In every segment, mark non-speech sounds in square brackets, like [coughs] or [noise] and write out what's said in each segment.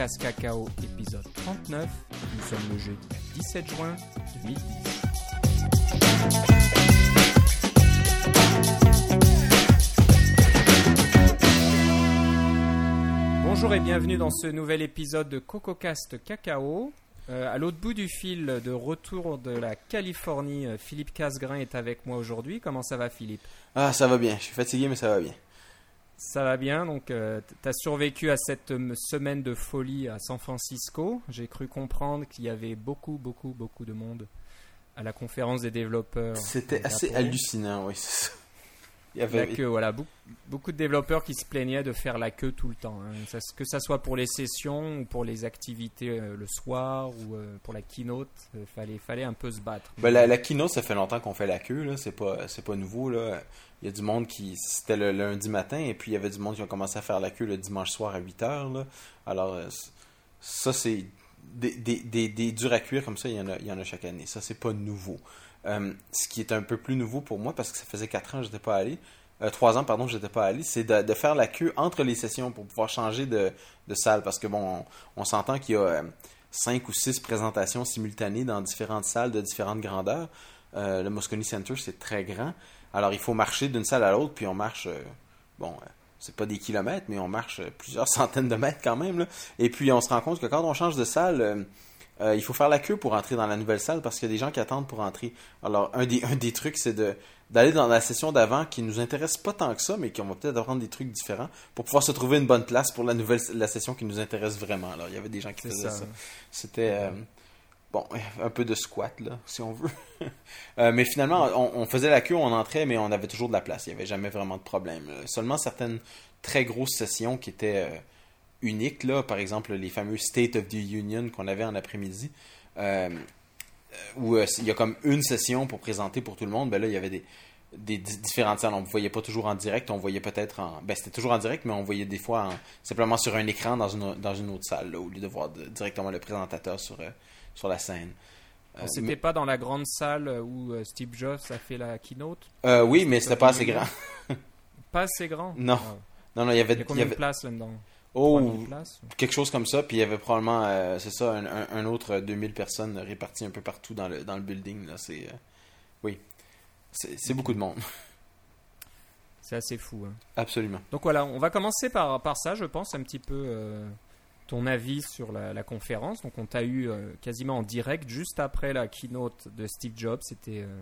CocoCast Cacao, épisode 39. Nous sommes le jeudi 17 juin 2010. Bonjour et bienvenue dans ce nouvel épisode de CocoCast Cacao. Euh, à l'autre bout du fil de retour de la Californie, euh, Philippe Casgrain est avec moi aujourd'hui. Comment ça va Philippe? Ah, ça va bien. Je suis fatigué, mais ça va bien. Ça va bien, donc tu as survécu à cette euh, semaine de folie à San Francisco. J'ai cru comprendre qu'il y avait beaucoup, beaucoup, beaucoup de monde à la conférence des développeurs. C'était assez hallucinant, oui. Il y La avait... queue, voilà, beaucoup, de développeurs qui se plaignaient de faire la queue tout le temps. hein. Que ça soit pour les sessions ou pour les activités euh, le soir ou euh, pour la keynote, il fallait, fallait un peu se battre. Ben, la, la keynote, ça fait longtemps qu'on fait la queue, là. C'est pas, c'est pas nouveau, là. Il y a du monde qui... C'était le lundi matin, et puis il y avait du monde qui a commencé à faire la queue le dimanche soir à 8 heures, là. Alors, euh, ça, c'est... Des, des, des, des durs à cuire comme ça, il y en a, il y en a chaque année. Ça, c'est pas nouveau. Euh, ce qui est un peu plus nouveau pour moi, parce que ça faisait 4 ans que j'étais pas allé, euh, 3 ans, pardon, j'étais pas allé, c'est de, de faire la queue entre les sessions pour pouvoir changer de, de salle. Parce que, bon, on, s'entend qu'il y a euh, 5 ou 6 présentations simultanées dans différentes salles de différentes grandeurs. Euh, le Moscone Center, c'est très grand. Alors, il faut marcher d'une salle à l'autre, puis on marche, euh, bon, euh, c'est pas des kilomètres, mais on marche plusieurs [laughs] centaines de mètres quand même. là. Et puis, on se rend compte que quand on change de salle, il faut faire la queue pour entrer dans la nouvelle salle parce qu'il y a des gens qui attendent pour entrer. Alors, un des, un des trucs, c'est de d'aller dans la session d'avant qui nous intéresse pas tant que ça, mais qui on va peut-être apprendre des trucs différents pour pouvoir se trouver une bonne place pour la nouvelle la session qui nous intéresse vraiment. Alors, il y avait des gens qui faisaient ça. ça. C'était bon, [laughs] un peu de squat là, si on veut. [laughs] Euh, mais finalement, on, faisait la queue, on entrait, mais on avait toujours de la place. Il n'y avait jamais vraiment de problème. Euh, Seulement certaines très grosses sessions qui étaient euh, uniques, là, par exemple les fameux State of the Union qu'on avait en après-midi, où il y a comme une session pour présenter pour tout le monde. Ben là, il y avait des, des di- différentes salles. On ne voyait pas toujours en direct, on voyait peut-être en. Ben, c'était toujours en direct, mais on voyait des fois en- simplement sur un écran dans une, dans une autre salle, là, au lieu de voir directement le présentateur sur, sur la scène. Euh, C'était mais- pas dans la grande salle où euh, Steve Jobs a fait la keynote? Euh, oui, mais c'était pas assez grand. [laughs] Pas assez grand? Non. Ah. Non, non, il y avait, Il y a il y combien de places là-dedans? Oh, 3000 places? quelque chose comme ça, puis il y avait probablement, euh, c'est ça, un, un- un autre 2000 personnes réparties un peu partout dans le, dans le building. Là, c'est, euh, oui, c'est, c'est beaucoup de monde, C'est assez fou. hein. absolument. Donc voilà, on va commencer par, par ça, je pense, un petit peu euh, ton avis sur la, la conférence. Donc on t'a eu euh, quasiment en direct juste après la keynote de Steve Jobs. C'était euh,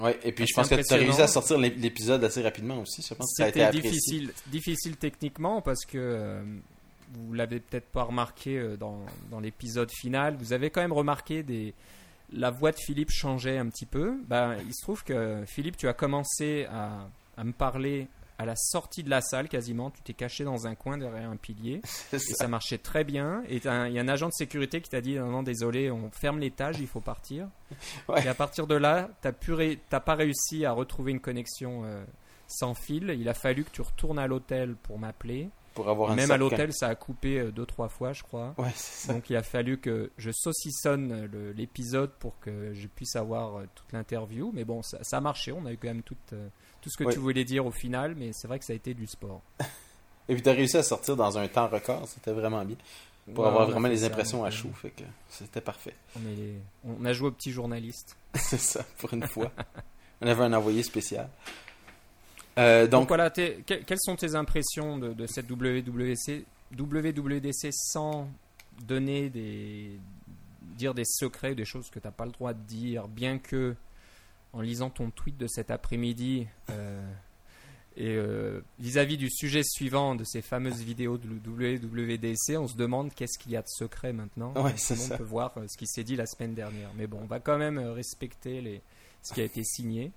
Ouais, et puis je pense que tu as réussi à sortir l'ép- l'épisode assez rapidement aussi. Je pense que ça a été c'était difficile, difficile techniquement parce que euh, vous l'avez peut-être pas remarqué dans, dans l'épisode final. Vous avez quand même remarqué des la voix de Philippe changeait un petit peu. Ben, il se trouve que Philippe, tu as commencé à, à me parler à la sortie de la salle quasiment. Tu t'es caché dans un coin derrière un pilier. [laughs] Et ça. marchait très bien. Et il y a un agent de sécurité qui t'a dit non, non, désolé, on ferme l'étage, il faut partir. [laughs] Ouais. Et à partir de là, pu ré- t'as pas réussi à retrouver une connexion euh, sans fil. Il a fallu que tu retournes à l'hôtel pour m'appeler. Pour avoir un Même à l'hôtel, ça a coupé euh, deux trois fois, je crois. Ouais, c'est ça. Donc il a fallu que je saucissonne le- l'épisode pour que je puisse avoir euh, toute l'interview. Mais bon, ça, ça a marché. On a eu quand même tout, euh, tout ce que Oui. tu voulais dire au final. Mais c'est vrai que ça a été du sport. [laughs] Et puis tu as réussi à sortir dans un temps record, c'était vraiment bien. Pour Ouais, avoir vraiment les impressions à chaud, fait que c'était parfait. On, est- on a joué au petit journaliste. [laughs] c'est ça, pour une fois. On avait un envoyé spécial. Euh, Donc, donc, voilà, que- quelles sont tes impressions de, de cette WWC, WWDC sans donner des dire des secrets, des choses que tu n'as pas le droit de dire, bien que en lisant ton tweet de cet après-midi euh, et euh, vis-à-vis du sujet suivant de ces fameuses vidéos de WWDC, on se demande qu'est-ce qu'il y a de secret maintenant. Ouais, ça. peut voir euh, ce qui s'est dit la semaine dernière. Mais bon, on va quand même respecter les, ce qui a été signé.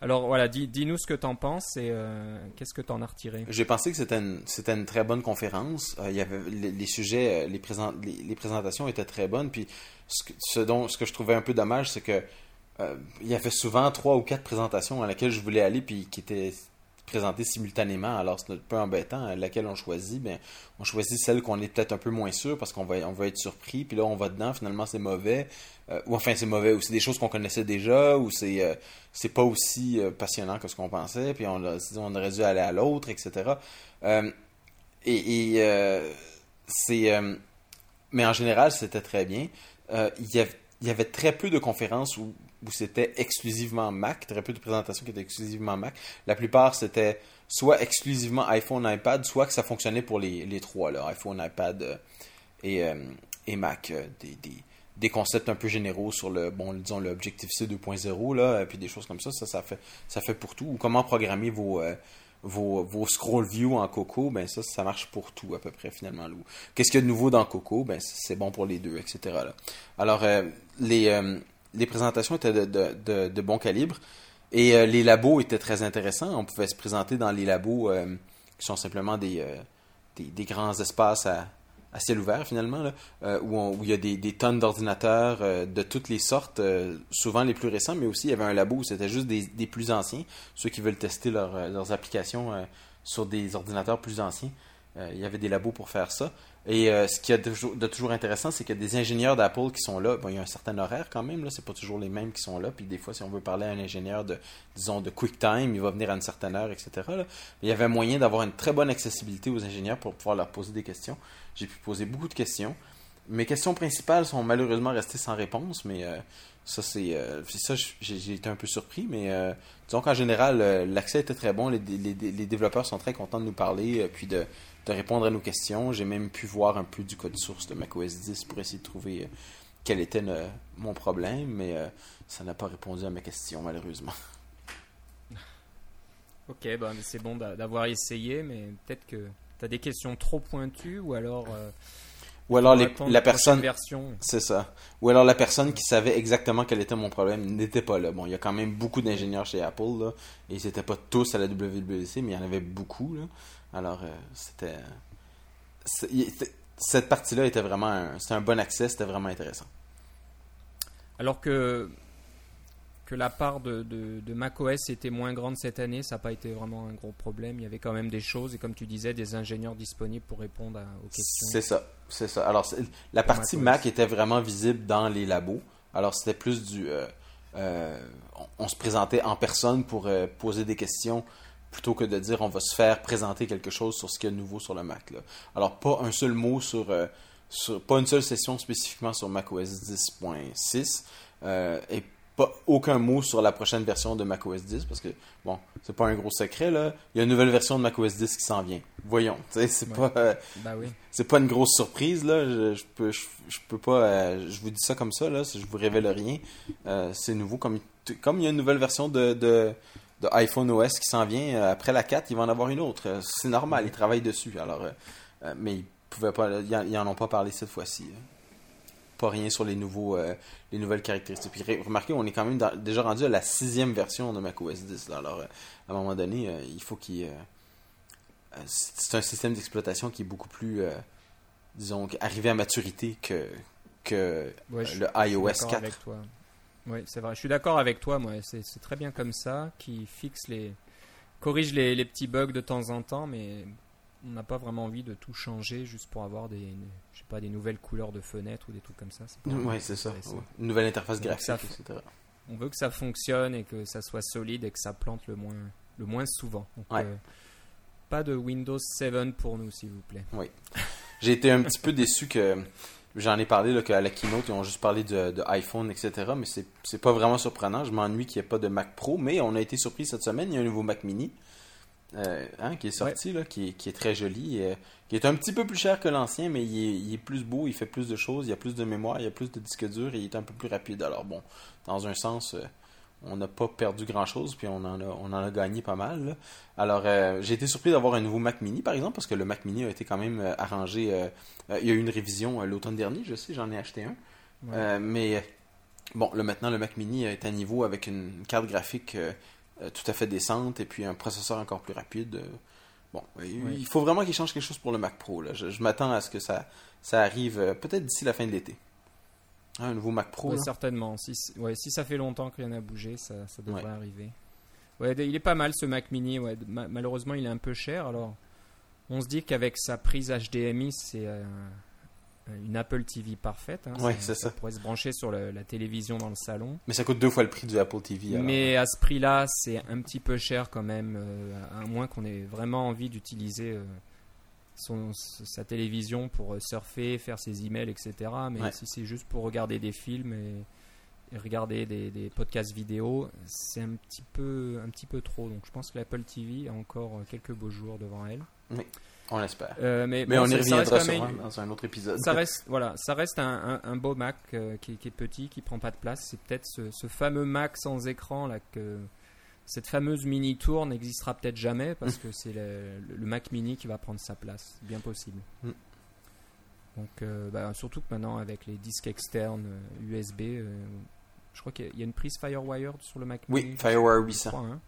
Alors voilà, dis- dis-nous ce que t'en penses et euh, qu'est-ce que t'en as retiré? J'ai pensé que c'était une, très bonne conférence. Euh, il y avait les, les sujets, les, présent- les, les présentations étaient très bonnes. Puis ce que, ce dont, ce que je trouvais un peu dommage, c'est que euh, il y avait souvent trois ou quatre présentations à laquelle je voulais aller, puis qui étaient présentées simultanément. Alors c'est un peu embêtant. euh, Laquelle on choisit, ben on choisit celle qu'on est peut-être un peu moins sûr parce qu'on va, on va être surpris. Puis là on va dedans, finalement c'est mauvais. Euh, ou enfin c'est mauvais, ou c'est des choses qu'on connaissait déjà, ou c'est euh, c'est pas aussi passionnant que ce qu'on pensait, puis on, on aurait dû aller à l'autre, etc. Et c'est mais en général, c'était très bien. Il, y avait, il y avait très peu de conférences où, où c'était exclusivement Mac, très peu de présentations qui étaient exclusivement Mac. La plupart, c'était soit exclusivement iPhone, iPad, soit que ça fonctionnait pour les, les trois, là, iPhone, iPad euh, et, euh, et Mac. euh, des, des, concepts un peu généraux sur le, bon, disons, l'Objective-C 2.0, là, puis des choses comme ça, ça, ça fait, ça fait pour tout. Ou comment programmer vos, vos, vos scroll view en Coco, ben ça, ça marche pour tout à peu près finalement. Qu'est-ce qu'il y a de nouveau dans Coco, ben c'est bon pour les deux, etc. Alors, les, les présentations étaient de, de, de, bon calibre et euh, les labos étaient très intéressants. On pouvait se présenter dans les labos euh, qui sont simplement des, euh, des, des grands espaces à, ciel ouvert finalement, où, où il y a des, des tonnes d'ordinateurs de toutes les sortes, souvent les plus récents, mais aussi il y avait un labo où c'était juste des, des plus anciens, ceux qui veulent tester leur, leurs applications sur des ordinateurs plus anciens. Il y avait des labos pour faire ça. Et euh, ce qui est de, toujours- de toujours intéressant, c'est qu'il y a des ingénieurs d'Apple qui sont là. Bon, il y a un certain horaire quand même, là, c'est pas toujours les mêmes qui sont là. Puis des fois, si on veut parler à un ingénieur de, disons, de QuickTime, il va venir à une certaine heure, etc. il y avait moyen d'avoir une très bonne accessibilité aux ingénieurs pour pouvoir leur poser des questions. J'ai pu poser beaucoup de questions. Mes questions principales sont malheureusement restées sans réponse, mais euh, ça, c'est euh, ça, j'ai été un peu surpris, mais euh, disons qu'en général, l'accès était très bon. Les, les, développeurs sont très contents de nous parler, puis de, de répondre à nos questions. J'ai même pu voir un peu du code source de macOS 10 pour essayer de trouver euh, quel était le- mon problème, mais euh, ça n'a pas répondu à mes questions, malheureusement. [laughs] Ok, mais c'est bon d'a- d'avoir essayé, mais peut-être que tu as des questions trop pointues ou alors euh, Ou alors les- la personne. C'est ça. Ou alors la personne qui savait exactement quel était mon problème n'était pas là. Bon, il y a quand même beaucoup d'ingénieurs chez Apple, là, et ils n'étaient pas tous à la WWDC, mais il y en avait beaucoup. Là. Alors, euh, c'était... Cette partie-là était vraiment... Un... C'était un bon accès, c'était vraiment intéressant. Alors que, que la part de, de, de macOS était moins grande cette année, ça n'a pas été vraiment un gros problème. Il y avait quand même des choses et comme tu disais, des ingénieurs disponibles pour répondre à- aux questions. C'est ça, c'est ça. Alors, la partie. Mac était vraiment visible dans les labos. Alors, c'était plus du... euh, euh, on, on se présentait en personne pour poser des questions plutôt que de dire on va se faire présenter quelque chose sur ce qu'il y a de nouveau sur le Mac. Là. Alors, pas un seul mot sur, euh, sur- Pas une seule session spécifiquement sur macOS 10.6 euh, et pas aucun mot sur la prochaine version de macOS 10 parce que, bon, c'est pas un gros secret, là. Il y a une nouvelle version de macOS 10 qui s'en vient. Voyons, tu sais, c'est Ouais. pas... euh, Bah oui. c'est pas une grosse surprise là je, je peux je, je peux pas je vous dis ça comme ça là je vous révèle rien c'est nouveau comme comme il y a une nouvelle version de de, de iPhone OS qui s'en vient euh, après la 4 il va en avoir une autre Euh, c'est normal ils travaillent dessus alors euh, mais ils pouvaient pas ils en, ont pas parlé cette fois-ci hein. pas rien sur les nouveaux euh, les nouvelles caractéristiques Puis, remarquez on est quand même dans- déjà rendu à la sixième version de macOS 10 là. alors euh, à un moment donné il faut qu'il c'est un système d'exploitation qui est beaucoup plus, disons, arrivé à maturité que, que Ouais, le iOS Je suis d'accord 4. Oui, c'est vrai. Je suis d'accord avec toi. Moi, c'est très bien comme ça, qui fixe les, corrige les, les petits bugs de temps en temps, mais on n'a pas vraiment envie de tout changer juste pour avoir des, je sais pas, des nouvelles couleurs de fenêtres ou des trucs comme ça. Oui, c'est ça. ouais. Une nouvelle interface graphique, ça etc. On veut que ça fonctionne et que ça soit solide et que ça plante le moins, le moins souvent. Donc, Ouais. euh, pas de Windows 7 pour nous, s'il vous plaît. J'ai été un petit peu déçu que. J'en ai parlé là, qu'à la keynote, ils ont juste parlé de, de iPhone, etc. Mais c'est c'est pas vraiment surprenant. Je m'ennuie qu'il n'y ait pas de Mac Pro. Mais on a été surpris cette semaine. Il y a un nouveau Mac Mini euh, hein, qui est sorti, là, qui, est, qui est très joli. euh, qui est un petit peu plus cher que l'ancien, mais il est, il est plus beau, il fait plus de choses, il y a plus de mémoire, il y a plus de disque dur et il est un peu plus rapide. Alors bon, dans un sens, euh, on n'a pas perdu grand-chose, puis on en a, on en a gagné pas mal. là. Alors, euh, j'ai été surpris d'avoir un nouveau Mac Mini, par exemple, parce que le Mac Mini a été quand même euh, arrangé. euh, il y a eu une révision l'automne dernier, je sais, j'en ai acheté un. Ouais. Mais bon, le, maintenant, le Mac Mini est à niveau avec une carte graphique tout à fait décente et puis un processeur encore plus rapide. bon, Oui. il faut vraiment qu'il change quelque chose pour le Mac Pro. Là. Je, je m'attends à ce que ça, ça arrive peut-être d'ici la fin de l'été. Hein, un nouveau Mac Pro. Ouais, certainement. Si, ouais, si ça fait longtemps que rien n'a bougé, ça, ça devrait Ouais. arriver. Ouais, il est pas mal ce Mac Mini. Ouais. Ma- malheureusement, il est un peu cher. Alors, on se dit qu'avec sa prise HDMI, c'est euh, une Apple TV parfaite. hein. Ouais, c'est ça. pourrait se brancher sur le- la télévision dans le salon. Mais ça coûte deux fois le prix du Apple TV. alors. Mais à ce prix-là, c'est un petit peu cher quand même, euh, à moins qu'on ait vraiment envie d'utiliser euh, son, sa télévision pour euh, surfer, faire ses emails, etc. Mais Ouais. si c'est juste pour regarder des films et, et regarder des, des podcasts vidéo, c'est un petit peu un petit peu trop. Donc je pense que l'Apple TV a encore euh, quelques beaux jours devant elle. On l'espère. Euh, mais Mais bon, on y reviendra dans un autre épisode. ça reste, voilà, ça reste un, un- un beau Mac euh, qui, qui est petit, qui prend pas de place. C'est peut-être ce, ce fameux Mac sans écran là que cette fameuse mini tour n'existera peut-être jamais parce que c'est le, le Mac mini qui va prendre sa place, bien possible. Mm. Donc, euh, bah, surtout que maintenant avec les disques externes euh, USB, euh, je crois qu'il y a- une prise FireWire sur le Mac Oui, mini. Firewire je 800. crois, hein.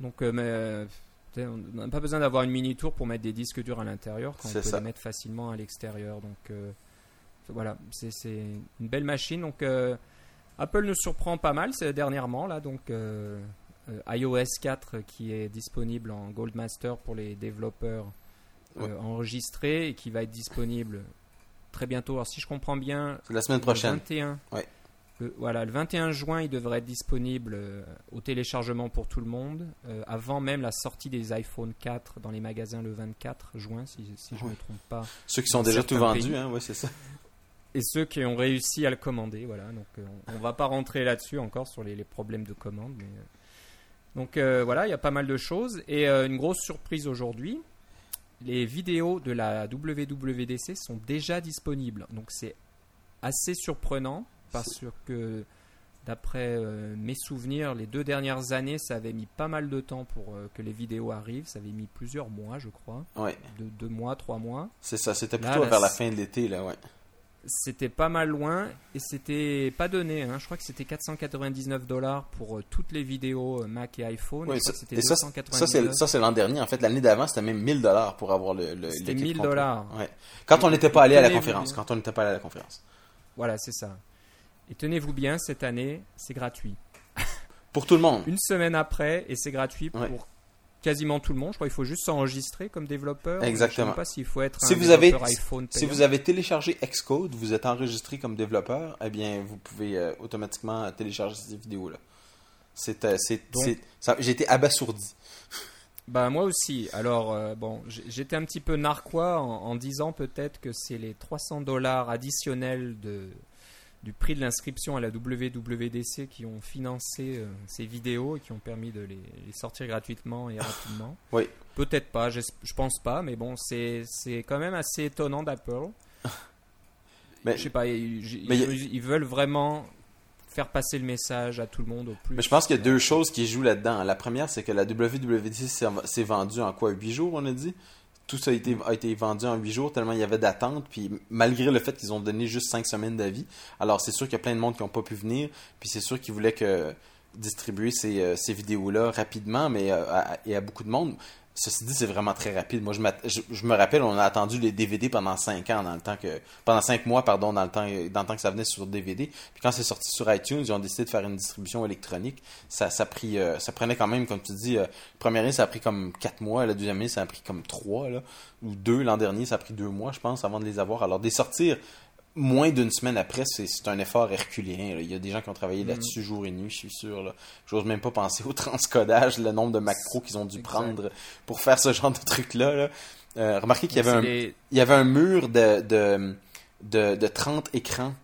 Donc, euh, mais euh, on n'a pas besoin d'avoir une mini tour pour mettre des disques durs à l'intérieur quand on peut ça. les mettre facilement à l'extérieur. Donc euh, voilà, c'est une belle machine. Donc euh, Apple nous surprend pas mal dernièrement là. Donc euh, euh, iOS 4 qui est disponible en Gold Master pour les développeurs euh, Ouais. enregistrés et qui va être disponible très bientôt. Alors si je comprends bien, la semaine prochaine. le 21. Ouais. Le, voilà, le 21 juin, il devrait être disponible euh, au téléchargement pour tout le monde, euh, avant même la sortie des iPhone 4 dans les magasins le 24 juin, si, si je ne Ouais. me trompe pas. Ceux qui sont déjà tout vendus, hein, ouais, c'est ça. Et ceux qui ont réussi à le commander, voilà. Donc, euh, on, on va pas rentrer là-dessus encore sur les, les problèmes de commande. Mais, euh, donc euh, voilà, il y a pas mal de choses. Et euh, une grosse surprise aujourd'hui, les vidéos de la WWDC sont déjà disponibles. Donc c'est assez surprenant parce que d'après euh, mes souvenirs, les deux dernières années, ça avait mis pas mal de temps pour que les vidéos arrivent. Ça avait mis plusieurs mois, je crois. Ouais, De, deux mois, trois mois. c'est ça. C'était plutôt là, vers la fin de l'été, là, ouais. C'était pas mal loin et c'était pas donné. hein. Je crois que c'était 499 dollars pour euh, toutes les vidéos euh, Mac et iPhone. Crois ça- et ça, ça, 299. c'est ça, c'est l'an dernier. En fait, l'année d'avant, c'était même 1000 dollars pour avoir le. le C'était l'équipe 1000 complète. dollars. Ouais. Quand on n'était pas allé à la conférence. Quand on n'était pas allé à la conférence. Voilà, c'est ça. Et tenez-vous bien, cette année, c'est gratuit. Pour tout le monde. Une semaine après, et c'est gratuit pour. Quasiment tout le monde. Je crois qu'il faut juste s'enregistrer comme développeur. Exactement. Je sais pas s'il faut être Si un vous avez- développeur iPhone Si payant. vous avez téléchargé Xcode, vous êtes enregistré comme développeur, eh bien, vous pouvez euh, automatiquement télécharger ces vidéos-là. C'est, euh, j'ai été abasourdi. [laughs] Bah moi aussi. Alors euh, bon, j'étais un petit peu narquois en, en disant peut-être que c'est les 300 dollars additionnels de du prix de l'inscription à la WWDC qui ont financé euh, ces vidéos et qui ont permis de les, les sortir gratuitement et rapidement. [coughs] Oui. Peut-être pas, je pense pas, mais bon, c'est quand même assez étonnant d'Apple. [laughs] Mais- je sais pas, ils, mais a- ils veulent vraiment faire passer le message à tout le monde au plus. Mais je pense qu'il y a deux choses qui jouent là-dedans. La première, c'est que la WWDC s'est- s'est vendue en quoi 8 jours, on a dit? Tout ça a été, vendu en 8 jours, tellement il y avait d'attente. Puis malgré le fait qu'ils ont donné juste 5 semaines d'avis, alors c'est sûr qu'il y a plein de monde qui n'ont pas pu venir. Puis c'est sûr qu'ils voulaient que distribuer ces, euh, vidéos-là rapidement, euh, et à beaucoup de monde. Ceci dit, c'est vraiment très rapide. Moi, je, me rappelle, on a attendu les DVD pendant 5 ans, dans le temps que, pendant 5 mois, pardon, dans le temps, dans le temps que ça venait sur DVD. Puis quand c'est sorti sur iTunes, ils ont décidé de faire une distribution électronique. Ça, ça, euh, prenait quand même, comme tu dis, euh, première année, ça a pris comme 4 mois. La deuxième année, ça a pris comme 3, là, ou 2. L'an dernier, ça a pris 2 mois, je pense, avant de les avoir. Alors, des sortir moins d'une semaine après, c'est c'est un effort herculien. là. Il y a des gens qui ont travaillé Mhm. là-dessus jour et nuit, je suis sûr. J'ose même pas penser au [laughs] transcodage, le nombre de Mac Pro qu'ils ont dû Exact. prendre pour faire ce genre de truc-là. là. Euh, remarquez qu'il y avait un, les- il y avait un mur de, de, de, de 30 écrans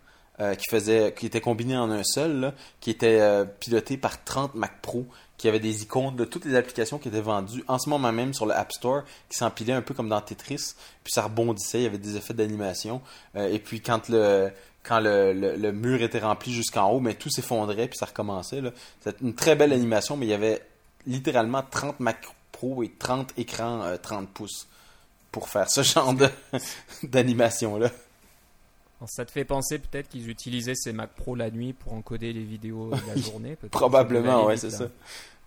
euh, qui faisait qui était combiné en un seul, là, qui était euh, piloté par 30 Mac Pro, qui avait des icônes de toutes les applications qui étaient vendues en ce moment même sur le App Store, qui s'empilaient un peu comme dans Tetris, puis ça rebondissait, il y avait des effets d'animation. Euh, et puis quand le mur était rempli jusqu'en haut, mais tout s'effondrait puis ça recommençait. C'était une très belle animation, mais il y avait littéralement 30 Mac Pro et 30 écrans euh, 30 pouces pour faire ce [laughs] genre d'animation-là. Ça te fait penser peut-être qu'ils utilisaient ces Mac Pro la nuit pour encoder les vidéos de la journée Probablement, ouais, c'est vite, ça.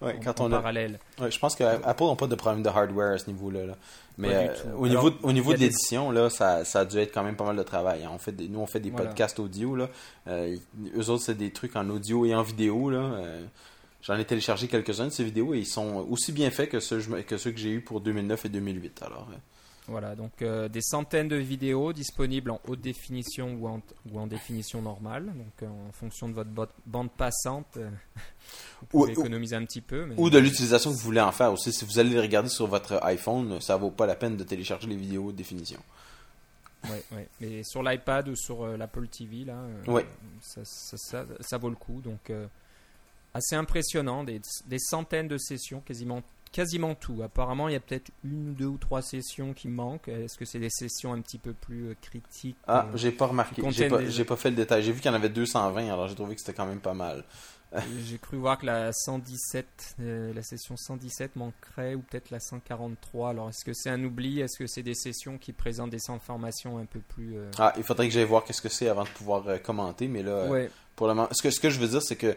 Ouais, en- quand en on a... parallèle. ouais, je pense que Apple n'a pas de problème de hardware à ce niveau-là. là. Mais euh, au Alors, niveau, au niveau a de des- l'édition, là, ça, ça a dû être quand même pas mal de travail. hein. On fait des, nous, on fait des Voilà. podcasts audio. Là. Euh, eux autres, c'est des trucs en audio et en vidéo. Là. Euh, J'en ai téléchargé quelques-uns de ces vidéos et ils sont aussi bien faits que ceux, que ceux que j'ai eu pour 2009 et 2008. Alors, Voilà, donc euh, des centaines de vidéos disponibles en haute définition ou en, ou en définition normale. Donc euh, en fonction de votre bande passante, euh, vous Ou- pouvez ou- économiser un petit peu. Mais... Ou de l'utilisation que vous voulez en faire aussi. Si vous allez les regarder sur votre iPhone, ça vaut pas la peine de télécharger les vidéos haute définition. Ouais, ouais. Mais sur l'iPad ou sur euh, l'Apple TV, là, Ouais. ça, ça, ça- ça vaut le coup. Donc, assez impressionnant. Des, des centaines de sessions, quasiment, quasiment tout. Apparemment, il y a peut-être une, deux ou trois sessions qui manquent. Est-ce que c'est des sessions un petit peu plus euh, critiques Ah, euh, j'ai pas remarqué. J'ai pas, des- j'ai pas fait le détail. J'ai vu qu'il y en avait 220, alors j'ai trouvé que c'était quand même pas mal. J'ai cru voir que la 117, euh, la session 117 manquerait ou peut-être la 143. Alors, est-ce que c'est un oubli? Est-ce que c'est des sessions qui présentent des informations un peu plus. euh, Ah, il faudrait que j'aille voir qu'est-ce que c'est avant de pouvoir euh, commenter, mais là, euh, Ouais, pour le moment, ce que, ce que je veux dire, c'est que euh,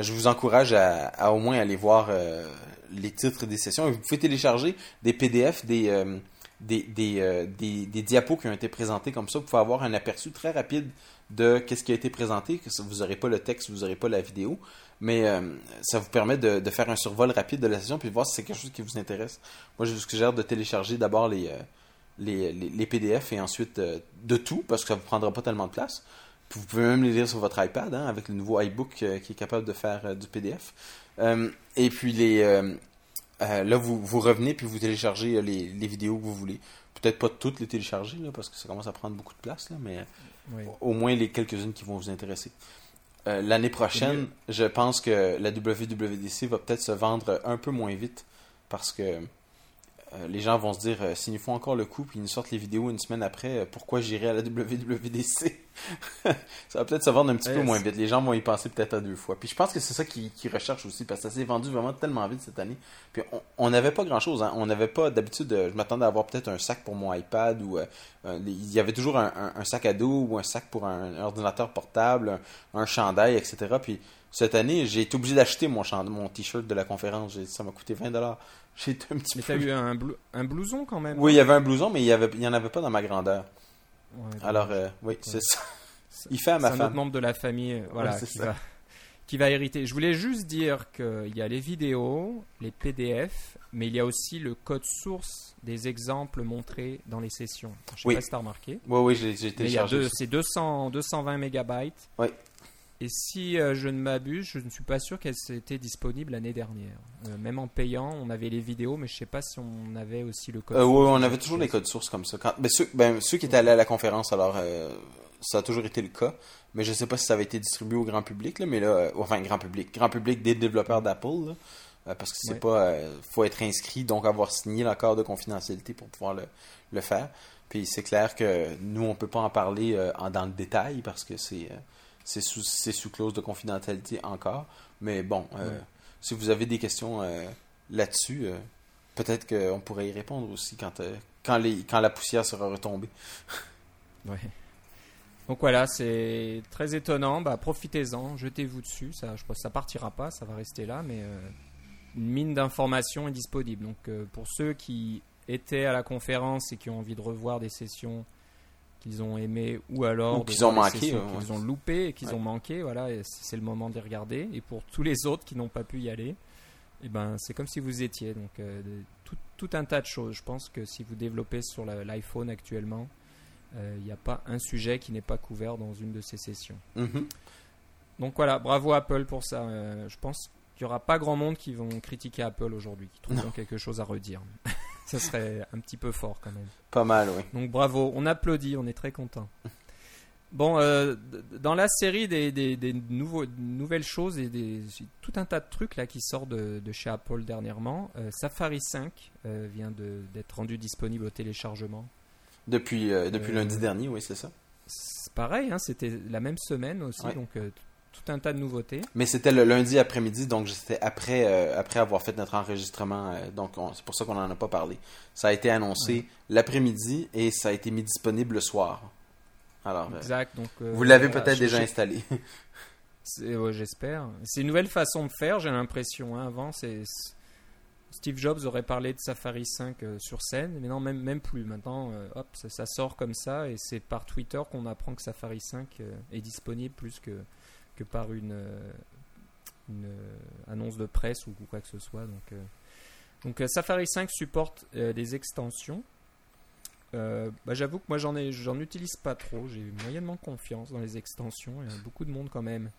je vous encourage à, au moins aller voir euh, les titres des sessions. Vous pouvez télécharger des PDF, des, euh, des, des, euh, des, des diapos qui ont été présentés comme ça. Vous pouvez avoir un aperçu très rapide de qu'est-ce qui a été présenté. Vous n'aurez pas le texte, vous n'aurez pas la vidéo, mais euh, ça vous permet de, faire un survol rapide de la session puis de voir si c'est quelque chose qui vous intéresse. Moi, je vous suggère de télécharger d'abord les, euh, les, les, les PDF et ensuite euh, de tout, parce que ça ne vous prendra pas tellement de place. Vous pouvez même les lire sur votre iPad, hein, avec le nouveau iBook euh, qui est capable de faire euh, du PDF. Euh, et puis les, là, vous, vous revenez puis vous téléchargez les, les vidéos que vous voulez. Peut-être pas toutes les télécharger, là, parce que ça commence à prendre beaucoup de place, là, mais ouais. au moins les quelques-unes qui vont vous intéresser. Euh, L'année prochaine, je pense que la WWDC va peut-être se vendre un peu moins vite parce que les gens vont se dire euh, s'ils nous font encore le coup puis ils nous sortent les vidéos une semaine après, euh, pourquoi j'irai à la WWDC [laughs] Ça va peut-être se vendre un petit Ouais, peu moins vite. Les gens vont y penser peut-être à deux fois. Puis je pense que c'est ça qu'ils recherchent aussi parce que ça s'est vendu vraiment tellement vite cette année. Puis on- n'avait pas grand-chose. Hein. On n'avait pas d'habitude. euh, je m'attendais à avoir peut-être un sac pour mon iPad ou euh, euh, il y avait toujours un, un- un sac à dos ou un sac pour un, ordinateur portable, un, un chandail, etc. Puis cette année, j'ai été obligé d'acheter mon, mon t-shirt de la conférence. Ça m'a coûté 20 dollars. J'ai été un petit Mais peu. t'as eu un, blou- un blouson quand même Oui, il y avait un blouson, mais il y avait, il y en avait pas dans ma grandeur. Ouais, Alors, euh, oui, c'est ça. c'est- Il fait à c'est ma un autre femme. membre de la famille euh, voilà, Ouais, c'est qui, va, qui va hériter. Je voulais juste dire qu'il y a les vidéos, les PDF, mais il y a aussi le code source des exemples montrés dans les sessions. Je sais Oui. pas si tu as remarqué. Oui, oui, j'ai Mais téléchargé. c'est 200, 220 mégabytes. Oui. Et si euh, je ne m'abuse, je ne suis pas sûr qu'elles étaient disponibles l'année dernière. Euh, même en payant, on avait les vidéos, mais je sais pas si on avait aussi le code. Euh, oui, source on des avait toujours les codes sources comme ça. Quand, ben, ceux, ben, ceux qui étaient allés à la conférence, alors ça a toujours été le cas. Mais je sais pas si ça avait été distribué au grand public, là, mais là, enfin grand public, grand public des développeurs d'Apple, parce que c'est Ouais. pas, faut être inscrit, donc avoir signé l'accord de confidentialité pour pouvoir le, le faire. Puis c'est clair que nous, on peut pas en parler dans le détail parce que c'est c'est sous, c'est sous clause de confidentialité encore. Mais bon, euh, si vous avez des questions euh, là-dessus, euh, peut-être qu'on pourrait y répondre aussi quand, quand, les, quand la poussière sera retombée. [laughs] Ouais. Donc voilà, c'est très étonnant. Bah, profitez-en, jetez-vous dessus. Ça, je pense, que ça partira pas, ça va rester là, mais une mine d'informations est disponible. Donc pour ceux qui étaient à la conférence et qui ont envie de revoir des sessions qu'ils ont aimées ou alors Ou qu'ils ont manqué, ouais, qu'ils ont loupées et qu'ils Ouais. ont manqué, voilà, c'est le moment de les regarder. Et pour tous les autres qui n'ont pas pu y aller, eh ben c'est comme si vous étiez. Donc euh, tout, tout un tas de choses. Je pense que si vous développez sur l'iPhone actuellement, euh, il n'y a pas un sujet qui n'est pas couvert dans une de ces sessions. Mhm. Donc voilà, bravo Apple pour ça. Euh, je pense qu'il n'y aura pas grand monde qui vont critiquer Apple aujourd'hui, qui trouveront quelque chose à redire. [laughs] ça serait un petit peu fort quand même. Pas mal, oui. Donc bravo, on applaudit, on est très content. Bon, euh, dans la série des, des- des nouveaux- nouvelles choses et des, tout un tas de trucs là qui sortent de, de chez Apple dernièrement, euh, Safari 5 euh, vient d'être rendu disponible au téléchargement. Depuis, depuis lundi dernier, oui, c'est ça. C'est pareil, hein, c'était la même semaine aussi, Ouais. donc tout un tas de nouveautés. Mais c'était le lundi après-midi, donc c'était après, euh, après avoir fait notre enregistrement. euh, donc on- c'est pour ça qu'on n'en a pas parlé. Ça a été annoncé l'après-midi et ça a été mis disponible le soir. Alors, euh, Exact. Donc, euh, vous l'avez peut-être déjà installé. [laughs] ouais, J'espère. C'est une nouvelle façon de faire, j'ai l'impression. hein. Avant, c'est Steve Jobs aurait parlé de Safari 5 euh, sur scène, mais non, même, même plus. Maintenant, hop, ça, ça sort comme ça, et c'est par Twitter qu'on apprend que Safari 5 euh, est disponible plus que, que par une, euh, euh, annonce de presse ou quoi que ce soit. Donc, euh, Safari 5 supporte des extensions. Bah, J'avoue que moi j'en utilise pas trop. J'ai moyennement confiance dans les extensions. Il y a beaucoup de monde quand même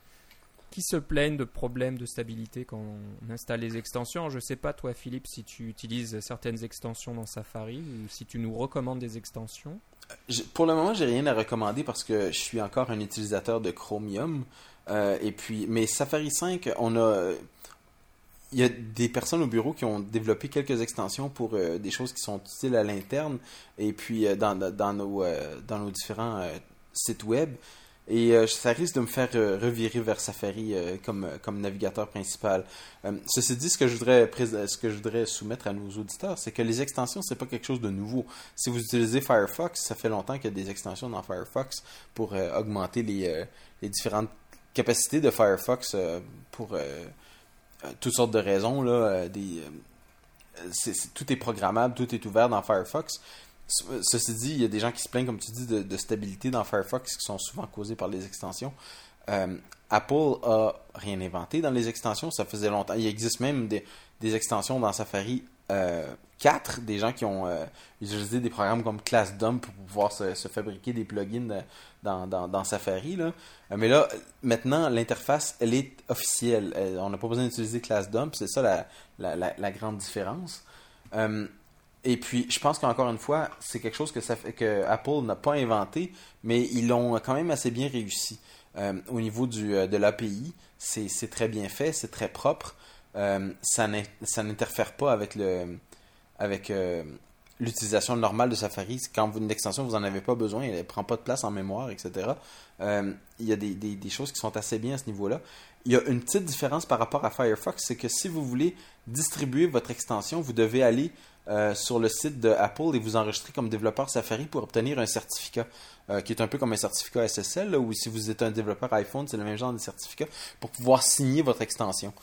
qui se plaignent de problèmes de stabilité quand on installe les extensions. Je sais pas toi Philippe si tu utilises certaines extensions dans Safari ou si tu nous recommandes des extensions. Pour le moment, j'ai rien à recommander parce que je suis encore un utilisateur de Chromium. Euh, et puis, mais Safari 5, on a, il y a des personnes au bureau qui ont développé quelques extensions pour euh, des choses qui sont utiles à l'interne et puis euh, dans, nos, dans nos différents sites web. Et ça risque de me faire revirer vers Safari comme, comme navigateur principal. ceci dit, ce que, je voudrais, ce que je voudrais soumettre à nos auditeurs, c'est que les extensions, c'est pas quelque chose de nouveau. Si vous utilisez Firefox, ça fait longtemps qu'il y a des extensions dans Firefox pour augmenter les, les différentes capacité de Firefox euh, pour euh, euh, toutes sortes de raisons. Là, des, tout est programmable, tout est ouvert dans Firefox. Ceci dit, il y a des gens qui se plaignent, comme tu dis, de, stabilité dans Firefox qui sont souvent causées par les extensions. Apple a rien inventé dans les extensions, ça faisait longtemps. Il existe même des, des extensions dans Safari 4, des gens qui ont utilisé des programmes comme ClassDump pour pouvoir se, fabriquer des plugins dans, Safari. Là. Euh, mais là, maintenant, l'interface, elle est officielle. on n'a pas besoin d'utiliser ClassDump. C'est ça la, grande différence. Euh, et puis, je pense qu'encore une fois, c'est quelque chose que, Apple n'a pas inventé, mais ils l'ont quand même assez bien réussi. Euh, au niveau du, de l'API, c'est très bien fait, c'est très propre. Ça n'interfère pas avec le avec l'utilisation normale de Safari, quand une extension, vous n'en avez pas besoin, elle ne prend pas de place en mémoire, etc. Euh, il y a des, des, choses qui sont assez bien à ce niveau-là. Il y a une petite différence par rapport à Firefox, c'est que si vous voulez distribuer votre extension, vous devez aller euh, sur le site de Apple et vous enregistrer comme développeur Safari pour obtenir un certificat, euh, qui est un peu comme un certificat SSL, ou si vous êtes un développeur iPhone, c'est le même genre de certificat, pour pouvoir signer votre extension.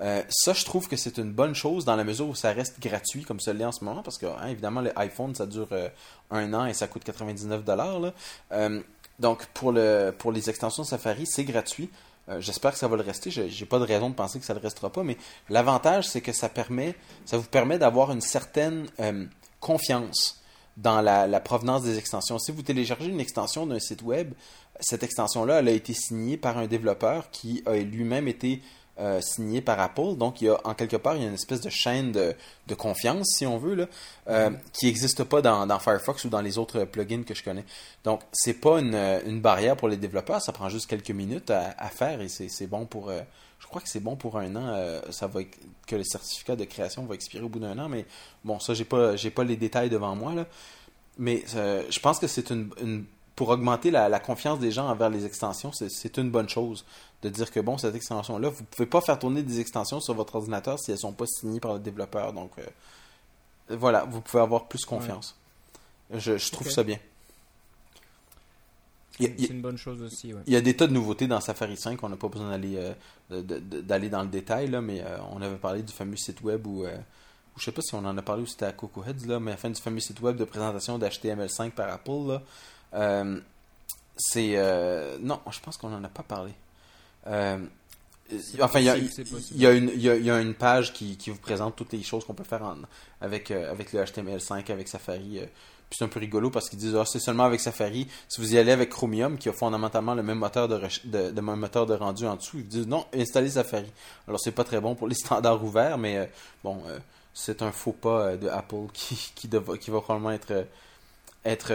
Euh, ça, je trouve que c'est une bonne chose dans la mesure où ça reste gratuit comme ça l'est en ce moment, parce que hein, évidemment, l'iPhone, ça dure euh, un an et ça coûte 99 dollars. Euh, donc, pour, le, pour les extensions Safari, c'est gratuit. J'espère que ça va le rester. J'ai pas de raison de penser que ça ne le restera pas, mais l'avantage, c'est que ça permet, ça vous permet d'avoir une certaine confiance dans la, la, provenance des extensions. Si vous téléchargez une extension d'un site web, cette extension-là, elle a été signée par un développeur qui a lui-même été euh, signé par Apple. Donc, il y a, en quelque part, il y a une espèce de chaîne de, de confiance, si on veut, là, euh, mm-hmm. qui n'existe pas dans, dans, Firefox ou dans les autres plugins que je connais. Donc, c'est pas une, une, barrière pour les développeurs. Ça prend juste quelques minutes à, à faire et c'est bon pour. Euh, je crois que c'est bon pour un an. ça va que le certificat de création va expirer au bout d'un an. Mais bon, ça, j'ai pas, j'ai pas les détails devant moi là. Mais je pense que c'est une, une pour augmenter la, la, confiance des gens envers les extensions, c'est une bonne chose de dire que bon, cette extension-là, vous ne pouvez pas faire tourner des extensions sur votre ordinateur si elles ne sont pas signées par le développeur. Donc euh, voilà, vous pouvez avoir plus confiance. Je, trouve ça bien. C'est une bonne chose aussi. Il y a des tas de nouveautés dans Safari 5. On n'a pas besoin d'aller euh, d'aller dans le détail, là, mais euh, on avait parlé du fameux site web où, je ne sais pas si on en a parlé ou c'était à Coco Heads, là, mais à la fin du fameux site web de présentation d'HTML5 par Apple. C'est. non, je pense qu'on n'en a pas parlé. Euh, enfin, il y, a, une, il, y a, une page qui, qui vous présente toutes les choses qu'on peut faire en, avec, euh, avec le HTML5, avec Safari. Euh. puis c'est un peu rigolo parce qu'ils disent ah, c'est seulement avec Safari. Si vous y allez avec Chromium, qui a fondamentalement le même moteur de, de, de même moteur de rendu en dessous, ils disent non, installez Safari. Alors c'est pas très bon pour les [laughs] standards ouverts, mais bon, c'est un faux pas de Apple qui, qui, qui va probablement être, être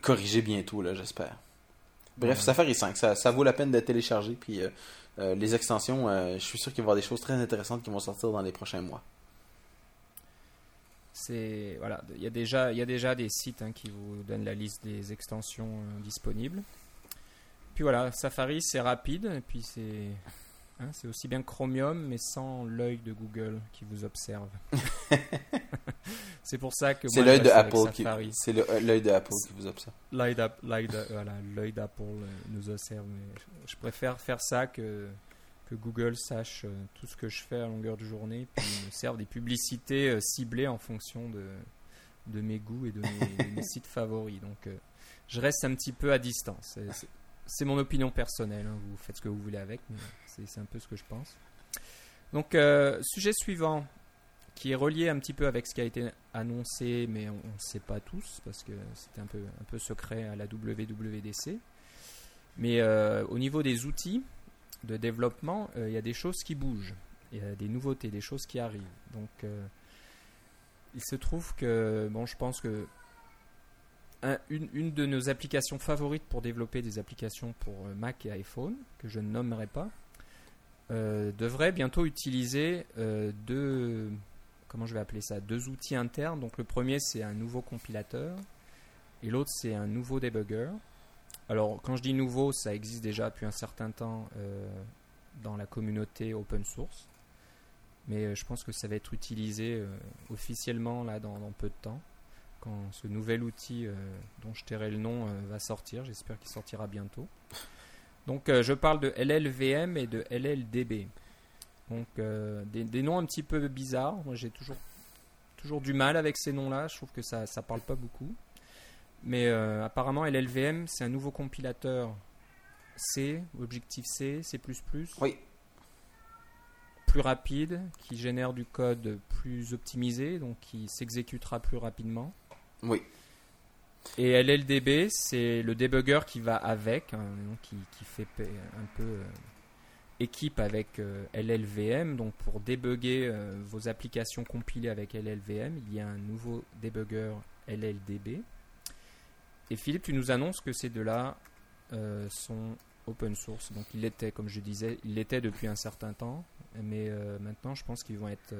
corrigé bientôt, là, j'espère. Bref, Safari 5, ça, ça vaut la peine d'être téléchargé. Puis euh, euh, les extensions, euh, je suis sûr qu'il va y avoir des choses très intéressantes qui vont sortir dans les prochains mois. C'est voilà, il y a déjà il y a déjà des sites hein, qui vous donnent la liste des extensions disponibles. Puis voilà, Safari c'est rapide et puis c'est hein, c'est aussi bien Chromium mais sans l'œil de Google qui vous observe. [laughs] c'est pour ça que c'est l'œil de Apple qui c'est l'œil de Apple qui vous observe. L'œil d'Apple euh, nous observe. je, préfère faire ça que que Google sache euh, tout ce que je fais à longueur de journée puis me serve des publicités euh, ciblées en fonction de de mes goûts et de mes, [laughs] sites favoris. Donc je reste un petit peu à distance. C'est mon opinion personnelle. Hein. Vous faites ce que vous voulez avec, mais c'est un peu ce que je pense. Donc, sujet suivant qui est relié un petit peu avec ce qui a été annoncé, mais on ne sait pas tous parce que c'était un peu, secret à la WWDC. Mais euh, au niveau des outils de développement, euh, il y a des choses qui bougent, il y a des nouveautés, des choses qui arrivent. Donc, euh, il se trouve que, bon, je pense que une, de nos applications favorites pour développer des applications pour Mac et iPhone, que je ne nommerai pas, devrait bientôt utiliser deux comment je vais appeler ça, deux outils internes. Donc le premier c'est un nouveau compilateur et l'autre c'est un nouveau debugger. Alors quand je dis nouveau, ça existe déjà depuis un certain temps euh, dans la communauté open source, mais euh, je pense que ça va être utilisé euh, officiellement là dans, peu de temps quand ce nouvel outil dont je tairai le nom va sortir. J'espère qu'il sortira bientôt. Donc je parle de LLVM et de LLDB. Donc euh, des, noms un petit peu bizarres. Moi j'ai toujours, toujours du mal avec ces noms-là. Je trouve que ça ne parle pas beaucoup. Mais euh, apparemment LLVM c'est un nouveau compilateur C, Objective C, C++. Oui. Plus rapide, qui génère du code plus optimisé, donc qui s'exécutera plus rapidement. Oui. Et LLDB, c'est le debugger qui va avec, hein, qui, fait un peu euh, équipe avec euh, LLVM. Donc pour débugger euh, vos applications compilées avec LLVM, il y a un nouveau debugger LLDB. Et Philippe, tu nous annonces que ces deux-là sont open source. Donc il l'était, comme je disais, il l'était depuis un certain temps. Mais maintenant, je pense qu'ils vont être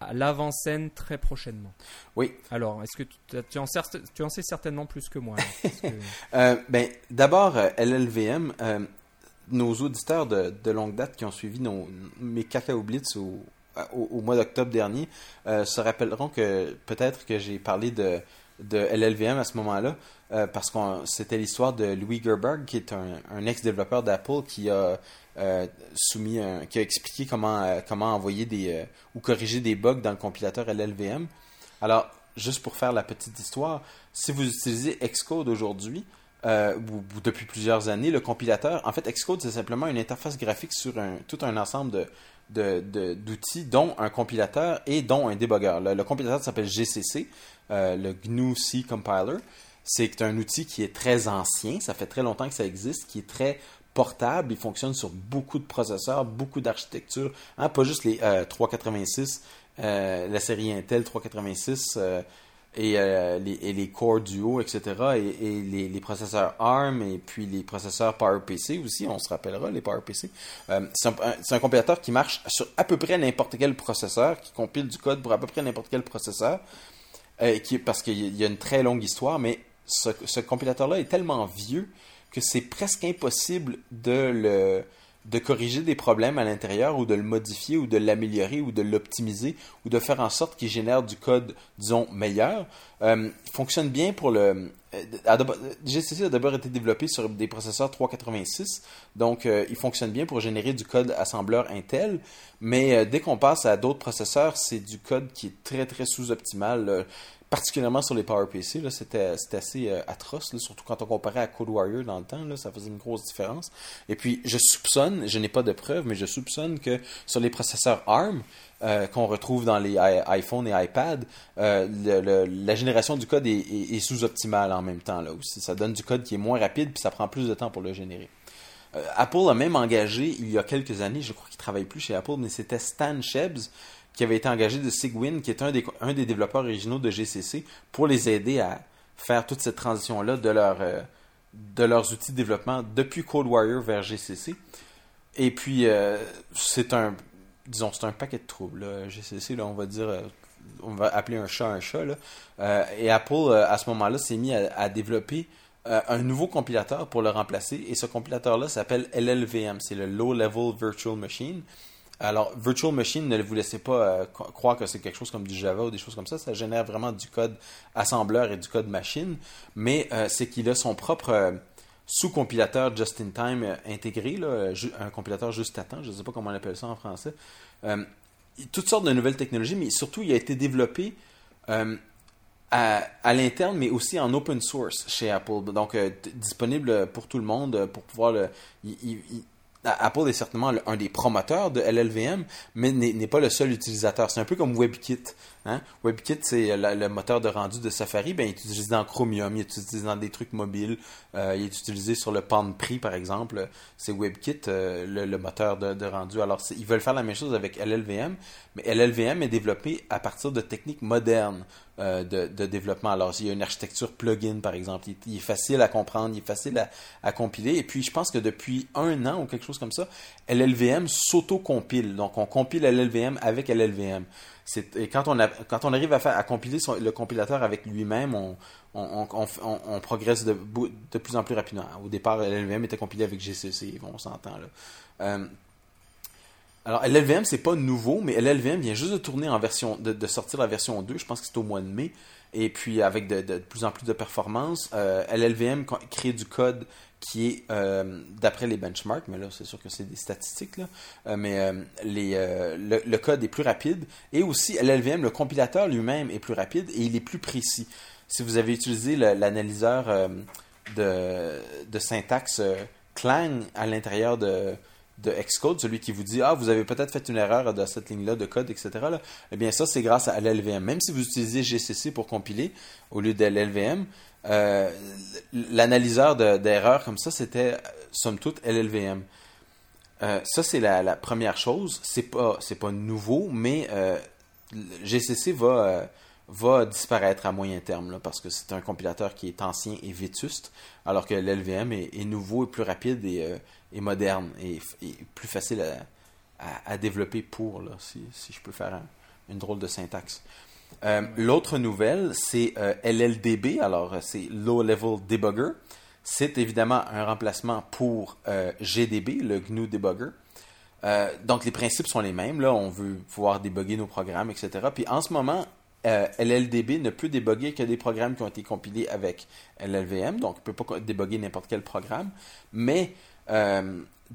à l'avant-scène très prochainement. Oui. Alors, est-ce que tu, tu, en, tu, en, sais certainement plus que moi [laughs] ben, D'abord, LLVM, nos auditeurs de, de, longue date qui ont suivi nos, mes Cacao Blitz au, au, mois d'octobre dernier euh, se rappelleront que peut-être que j'ai parlé de, de LLVM à ce moment-là, euh, parce que c'était l'histoire de Louis Gerberg, qui est un, un ex-développeur d'Apple, qui a euh, soumis, qui a expliqué comment, comment envoyer des ou corriger des bugs dans le compilateur LLVM. Alors, juste pour faire la petite histoire, si vous utilisez Xcode aujourd'hui, euh, depuis plusieurs années, le compilateur, en fait, Xcode, c'est simplement une interface graphique sur tout un ensemble de, d'outils, dont un compilateur et dont un debugger. Le, compilateur s'appelle GCC, euh, le GNU C Compiler. C'est un outil qui est très ancien, ça fait très longtemps que ça existe, qui est très portable, il fonctionne sur beaucoup de processeurs, beaucoup d'architectures, hein, pas juste les 386, euh, la série Intel 386 euh, et, les, Core Duo, etc. Et, les, processeurs ARM et puis les processeurs PowerPC aussi, on se rappellera, les PowerPC. Euh, c'est un, compilateur qui marche sur à peu près n'importe quel processeur, qui compile du code pour à peu près n'importe quel processeur, euh, qui, parce qu'il y a une très longue histoire, mais ce compilateur-là est tellement vieux que c'est presque impossible de le de corriger des problèmes à l'intérieur ou de le modifier ou de l'améliorer ou de l'optimiser ou de faire en sorte qu'il génère du code, disons, meilleur. Euh, fonctionne bien pour le... Euh, GCC a d'abord été développé sur des processeurs 386, donc euh, il fonctionne bien pour générer du code assembleur Intel, mais dès qu'on passe à d'autres processeurs, c'est du code qui est très très sous-optimal particulièrement sur les PowerPC, c'était assez euh, atroce, surtout quand on comparait à Code Warrior dans le temps, ça faisait une grosse différence. Et puis, je soupçonne, je n'ai pas de preuves, mais je soupçonne que sur les processeurs ARM, euh, qu'on retrouve dans les iPhone et iPad, euh, la génération du code est, sous-optimale en même temps. Là, aussi. Ça donne du code qui est moins rapide, puis ça prend plus de temps pour le générer. Apple a même engagé, il y a quelques années, je crois qu'il ne travaille plus chez Apple, mais c'était Stan Shebs, qui avait été engagé de Sigwin, qui est un des, un des développeurs originaux de GCC, pour les aider à faire toute cette transition-là de, leur, euh, de leurs outils de développement depuis Code Warrior vers GCC. Et puis, euh, c'est un, disons, c'est un paquet de troubles. GCC, là, on va dire, euh, on va appeler un chat un chat. et Apple, à ce moment-là, s'est mis à, développer un nouveau compilateur pour le remplacer. Et ce compilateur-là s'appelle LLVM, c'est le Low Level Virtual Machine. Alors, Virtual Machine, ne vous laissez pas euh, croire que c'est quelque chose comme du Java ou des choses comme ça. Ça génère vraiment du code assembleur et du code machine, mais euh, c'est qu'il a son propre euh, sous-compilateur just-in-time intégré, un compilateur juste à temps, je ne sais pas comment on appelle ça en français. toutes sortes de nouvelles technologies, mais surtout, il a été développé à, l'interne, mais aussi en open source chez Apple. Donc, disponible pour tout le monde pour pouvoir le Apple est certainement un des promoteurs de LLVM, mais n'est pas le seul utilisateur. C'est un peu comme WebKit. Hein? WebKit, c'est le moteur de rendu de Safari. Ben, il est utilisé dans Chromium, il est utilisé dans des trucs mobiles, euh, il est utilisé sur le Pre, par exemple. C'est WebKit, euh, le, moteur de, rendu. Alors, ils veulent faire la même chose avec LLVM, mais LLVM est développé à partir de techniques modernes euh, de, développement. Alors, il y a une architecture plugin, par exemple. Il, est facile à comprendre, il est facile à, à, compiler. Et puis, je pense que depuis un an ou quelque chose comme ça, LLVM s'auto-compile. Donc, on compile LLVM avec LLVM et quand on, arrive à, compiler le compilateur avec lui-même, on, progresse de, plus en plus rapidement. Au départ, LLVM était compilé avec GCC, on s'entend là. Euh, alors, LLVM, c'est pas nouveau, mais LLVM vient juste de tourner en version, de, sortir la version 2, je pense que c'est au mois de mai. Et puis, avec de, plus en plus de performance, euh, LLVM crée du code qui est, euh, d'après les benchmarks, mais là, c'est sûr que c'est des statistiques, euh, mais euh, le, code est plus rapide. Et aussi, LLVM, le compilateur lui-même est plus rapide et il est plus précis. Si vous avez utilisé l'analyseur de, syntaxe Clang à l'intérieur de, de Xcode, celui qui vous dit Ah, vous avez peut-être fait une erreur de cette ligne-là de code, etc. Eh bien, ça, c'est grâce à l'LVM. Même si vous utilisez GCC pour compiler au lieu de l'LVM, euh, l'analyseur d'erreurs comme ça, c'était somme toute LLVM. Euh, ça, c'est la, première chose. C'est pas, pas nouveau, mais euh, GCC va, va disparaître à moyen terme parce que c'est un compilateur qui est ancien et vétuste, alors que l'LVM est, nouveau et plus rapide et, moderne et, plus facile à, développer pour, là, si, je peux faire une drôle de syntaxe. Euh, l'autre nouvelle, c'est euh, LLDB, alors euh, c'est Low Level Debugger. C'est évidemment un remplacement pour GDB, le GNU Debugger. donc les principes sont les mêmes. Là, on veut pouvoir débugger nos programmes, etc. Puis en ce moment, LLDB ne peut débugger que des programmes qui ont été compilés avec LLVM, donc il ne peut pas débugger n'importe quel programme. Mais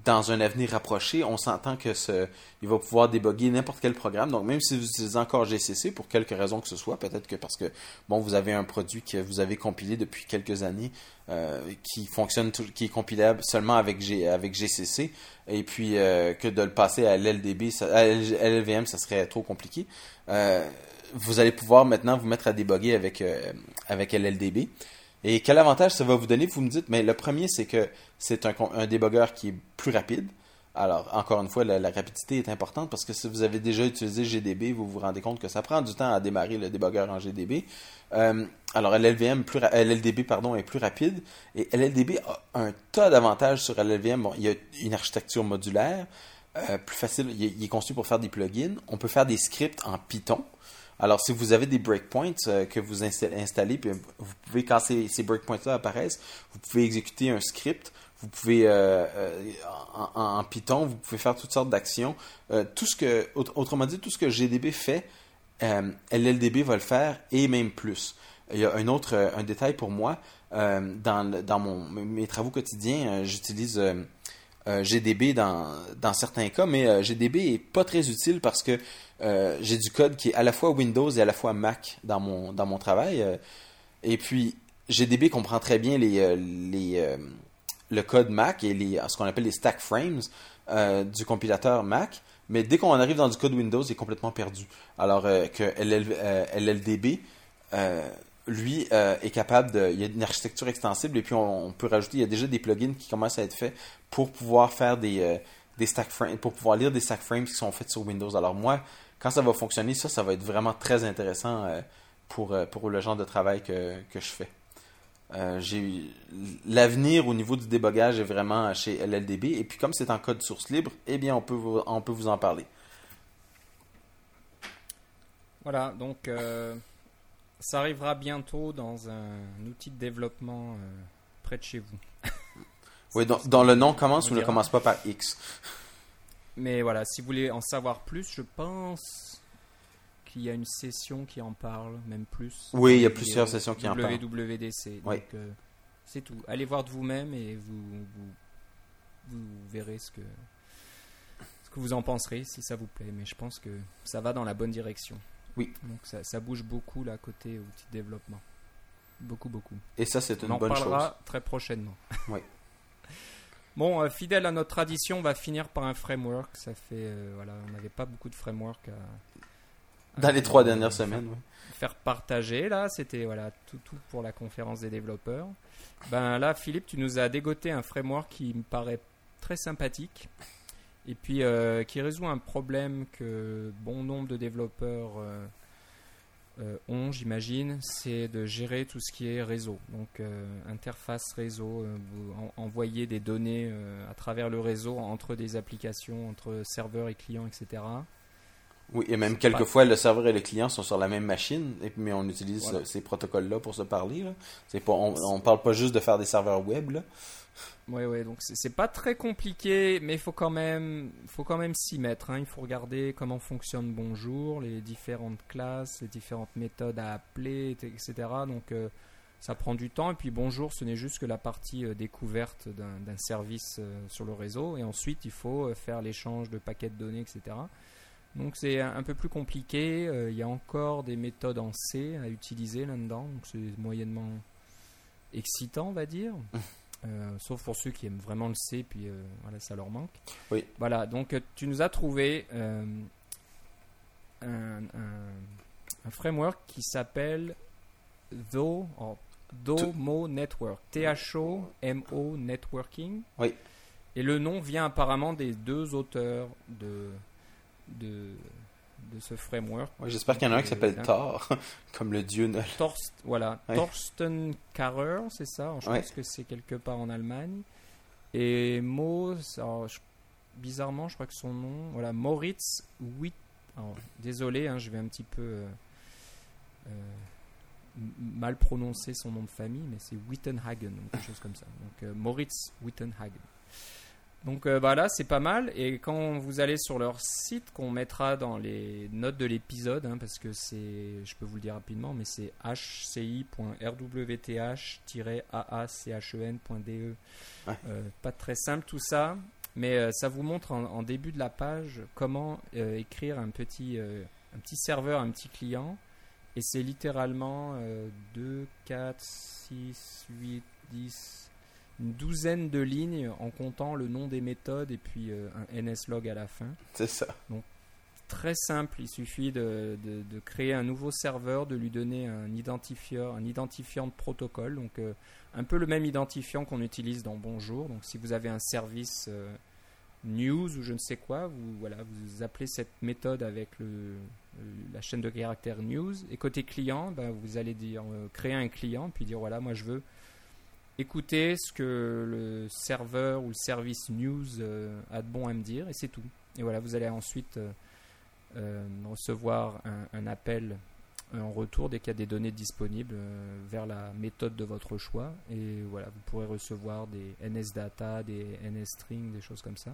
dans un avenir rapproché, on s'entend que ce, il va pouvoir déboguer n'importe quel programme. Donc, même si vous utilisez encore GCC pour quelque raison que ce soit, peut-être que parce que bon, vous avez un produit que vous avez compilé depuis quelques années euh, qui fonctionne, qui est compilable seulement avec, GCC, et puis euh, que de le passer à LLDB, LLVM, ça serait trop compliqué. Euh, vous allez pouvoir maintenant vous mettre à déboguer avec, avec LLDB. Et quel avantage ça va vous donner Vous me dites, mais le premier, c'est que c'est un, débogueur qui est plus rapide. Alors, encore une fois, la, rapidité est importante parce que si vous avez déjà utilisé GDB, vous vous rendez compte que ça prend du temps à démarrer le débogueur en GDB. Euh, alors, LLDB pardon, est plus rapide et LLDB a un tas d'avantages sur LLVM. Bon, il y a une architecture modulaire, euh, plus facile, il est, conçu pour faire des plugins. On peut faire des scripts en Python. Alors, si vous avez des breakpoints euh, que vous installez, puis vous pouvez, quand ces, breakpoints-là apparaissent, vous pouvez exécuter un script. Vous pouvez, euh, euh, en, Python, vous pouvez faire toutes sortes d'actions. tout ce que, autrement dit, tout ce que GDB fait, LLDB va le faire et même plus. Il y a un autre détail pour moi. dans, mes travaux quotidiens, j'utilise GDB dans, certains cas, mais GDB est pas très utile parce que euh, j'ai du code qui est à la fois Windows et à la fois Mac dans mon, dans mon travail. Euh, et puis, GDB comprend très bien les, euh, les, le code Mac et les, ce qu'on appelle les stack frames du compilateur Mac. Mais dès qu'on arrive dans du code Windows, il est complètement perdu. Alors que LLDB, lui, est capable de. Il y a une architecture extensible et puis on, peut rajouter. Il y a déjà des plugins qui commencent à être faits pour pouvoir faire des, des stack frames, pour pouvoir lire des stack frames qui sont faits sur Windows. Alors moi, quand ça va fonctionner, ça, ça va être vraiment très intéressant euh, pour, euh, pour le genre de travail que, je fais. Euh, l'avenir au niveau du débogage est vraiment chez LLDB et puis comme c'est en code source libre, eh bien on peut vous en parler. Voilà, donc ça arrivera bientôt dans un outil de développement près de chez vous. [laughs] oui, dans, le nom commence ou ne commence pas par X? Mais voilà, si vous voulez en savoir plus, je pense qu'il y a une session qui en parle, même plus. Oui, il y a plusieurs sessions qui en parlent. WWDC. Donc, euh, c'est tout. Allez voir de vous-même et vous, vous, verrez ce que, ce que vous en penserez, si ça vous plaît. Mais je pense que ça va dans la bonne direction. Oui. Donc ça, ça bouge beaucoup là côté outil de développement. Beaucoup, beaucoup. Et ça, c'est une bonne chose. On en parlera très prochainement. [laughs] Oui. Bon, euh, fidèle à notre tradition, on va finir par un framework. Ça fait, euh, voilà, on n'avait pas beaucoup de framework à, Dans les trois dernières semaines, faire partager. Là, c'était voilà tout, tout pour la conférence des développeurs. Ben là, Philippe, tu nous as dégoté un framework qui me paraît très sympathique et puis euh, qui résout un problème que bon nombre de développeurs euh, euh, ont, j'imagine, c'est de gérer tout ce qui est réseau. Donc euh, interface réseau, vous en- envoyer des données à travers le réseau entre des applications, entre serveurs et clients, etc. Oui, et même C'est pas- quelquefois, le serveur et le client sont sur la même machine, mais on utilise Voilà. ces protocoles-là pour se parler. Là. Pas, on, on parle pas juste de faire des serveurs web. Là. Ouais, ouais, donc c'est pas très compliqué, mais il faut quand même, faut quand même s'y mettre. hein. Il faut regarder comment fonctionne Bonjour, les différentes classes, les différentes méthodes à appeler, etc. Donc euh, ça prend du temps. Et puis Bonjour, ce n'est juste que la partie euh, découverte d'un service euh, sur le réseau. Et ensuite, il faut faire l'échange de paquets de données, etc. Donc c'est un un peu plus compliqué. Il y a encore des méthodes en C à utiliser là-dedans. Donc c'est moyennement excitant, on va dire. [laughs] Euh, sauf pour ceux qui aiment vraiment le C, puis euh, voilà, ça leur manque. Oui. Voilà, donc euh, tu nous as trouvé euh, un, un- un framework qui s'appelle Tho, oh, Domo Network, T-H-O-M-O Networking. Oui. Et le nom vient apparemment des deux auteurs de, de, de ce framework. Ouais, J'espère qu'il y en a un qui s'appelle Thor, [laughs] comme le dieu Nol. Torst, voilà, Ouais. Torsten Karrer, c'est ça? Alors, Je Ouais. pense que c'est quelque part en Allemagne. Et Mo, alors, je- bizarrement, je crois que son nom, voilà, Moritz Witt. alors, désolé, hein, je vais un petit peu euh, euh, mal prononcer son nom de famille, mais c'est Wittenhagen ou quelque chose comme ça. Donc euh, Moritz Wittenhagen. Donc euh, bah là, c'est pas mal. Et quand vous allez sur leur site, qu'on mettra dans les notes de l'épisode, hein, parce que c'est, je peux vous le dire rapidement, mais c'est hci.rwth-aachen.de. Ouais. Euh, pas très simple tout ça, mais euh, ça vous montre en, en début de la page comment euh, écrire un petit, un petit serveur, un petit client. Et c'est littéralement euh, 2, 4, 6, 8, 10, une douzaine de lignes en comptant le nom des méthodes et puis euh, un nslog à la fin. C'est ça. Très simple, il suffit de, de- de créer un nouveau serveur, de lui donner un identifiant, un identifiant de protocole, donc euh, un peu le même identifiant qu'on utilise dans Bonjour. Donc si vous avez un service euh, news ou je ne sais quoi, vous voilà, vous appelez cette méthode avec le, la chaîne de caractères news. Et côté client, ben, vous allez dire créer un client, puis dire voilà, moi je veux écouter ce que le serveur ou le service news euh, a de bon à me dire, et c'est tout. Et voilà, vous allez ensuite euh, euh, recevoir un, appel en retour dès qu'il y a des données disponibles vers la méthode de votre choix. Et voilà, vous pourrez recevoir des NSData, des NSString, des choses comme ça.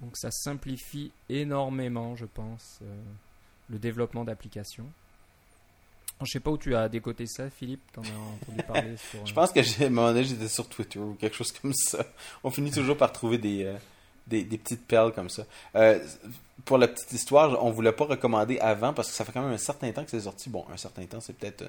Donc ça simplifie énormément, je pense, le développement d'applications. Je sais pas où tu as décoté ça, Philippe. T'en as entendu parler [laughs] sur. Je euh, pense que j'ai, à un moment donné, j'étais sur Twitter ou quelque chose comme ça. On finit toujours par trouver des, euh, des, des petites perles comme ça. Euh, pour la petite histoire, on voulait pas recommander avant parce que ça fait quand même un certain temps que c'est sorti. Bon, un certain temps, c'est peut-être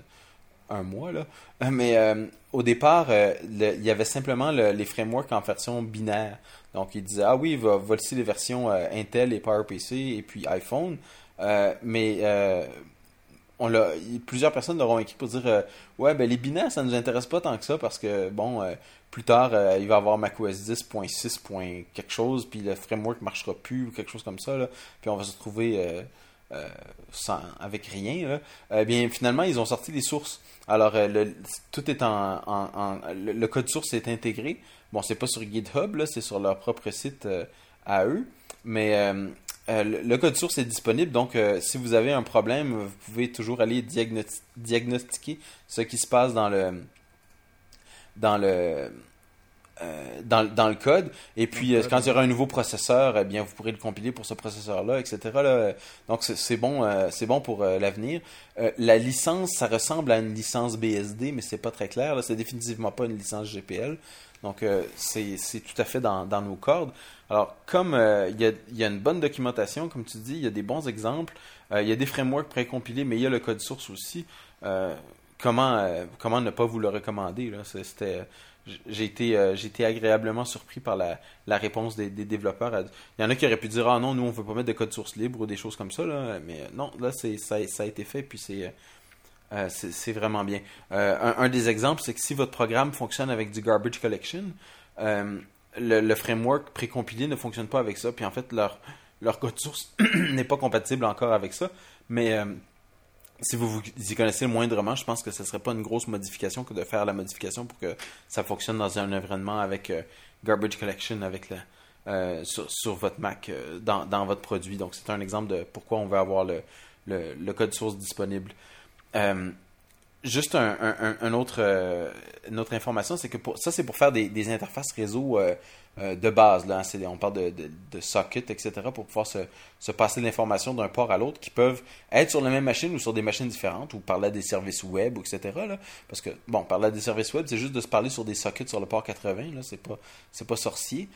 un mois là. Mais euh, au départ, il y avait simplement le- les frameworks en version binaire. Donc, il disait ah oui, va- voici les versions Intel et PowerPC et puis iPhone. Mais on l'a, plusieurs personnes l'auront écrit pour dire euh, ouais ben les binaires ça nous intéresse pas tant que ça parce que bon euh, plus tard euh, il va y avoir macOS 10.6. point quelque chose puis le framework marchera plus ou quelque chose comme ça puis on va se retrouver sans, avec rien bien finalement ils ont sorti les sources. Alors le, tout est en, le, code source est intégré. Bon c'est pas sur GitHub là c'est sur leur propre site à eux. Mais euh, le, le code source est disponible, donc euh, si vous avez un problème, vous pouvez toujours aller diagnosti- diagnostiquer ce qui se passe dans le dans le euh, dans, dans le code. Et puis, quand il y aura un nouveau processeur, eh bien, vous pourrez le compiler pour ce processeur-là, etc. là. Donc, c'est bon, euh, c'est bon pour euh, l'avenir. La licence, ça ressemble à une licence BSD, mais c'est pas très clair. C'est définitivement pas une licence GPL. Donc, euh, c'est tout à fait dans, dans nos cordes. Alors, comme euh, il y, a, y a une bonne documentation, comme tu dis, il y a des bons exemples, euh, il y a des frameworks précompilés, mais il y a le code source aussi. Comment, comment ne pas vous le recommander C'était j'ai été, été agréablement surpris par la, réponse des, développeurs. Il y en a qui auraient pu dire Ah non, nous on veut pas mettre de code source libre ou des choses comme ça, là. mais non, là ça, ça a été fait, puis c'est, euh, c'est, vraiment bien. Un, un, des exemples, c'est que si votre programme fonctionne avec du garbage collection, le, le, framework précompilé ne fonctionne pas avec ça, puis en fait leur, code source [clears throat] n'est pas compatible encore avec ça, mais si vous vous y connaissez moindrement, je pense que ce ne serait pas une grosse modification que de faire la modification pour que ça fonctionne dans un environnement avec euh, Garbage Collection avec euh, sur, votre Mac euh, dans, votre produit. Donc, c'est un exemple de pourquoi on veut avoir le, le, code source disponible. Juste un, autre, une autre information, c'est que pour, ça, c'est pour faire des, interfaces réseau euh, de base. Là, hein, on parle de, de, socket, etc., pour pouvoir se, se passer l'information d'un port à l'autre qui peuvent être sur la même machine ou sur des machines différentes ou parler à des services web, etc. Là, parce que, bon, parler à des services web, c'est juste de se parler sur des sockets sur le port 80. Là, c'est pas, pas sorcier.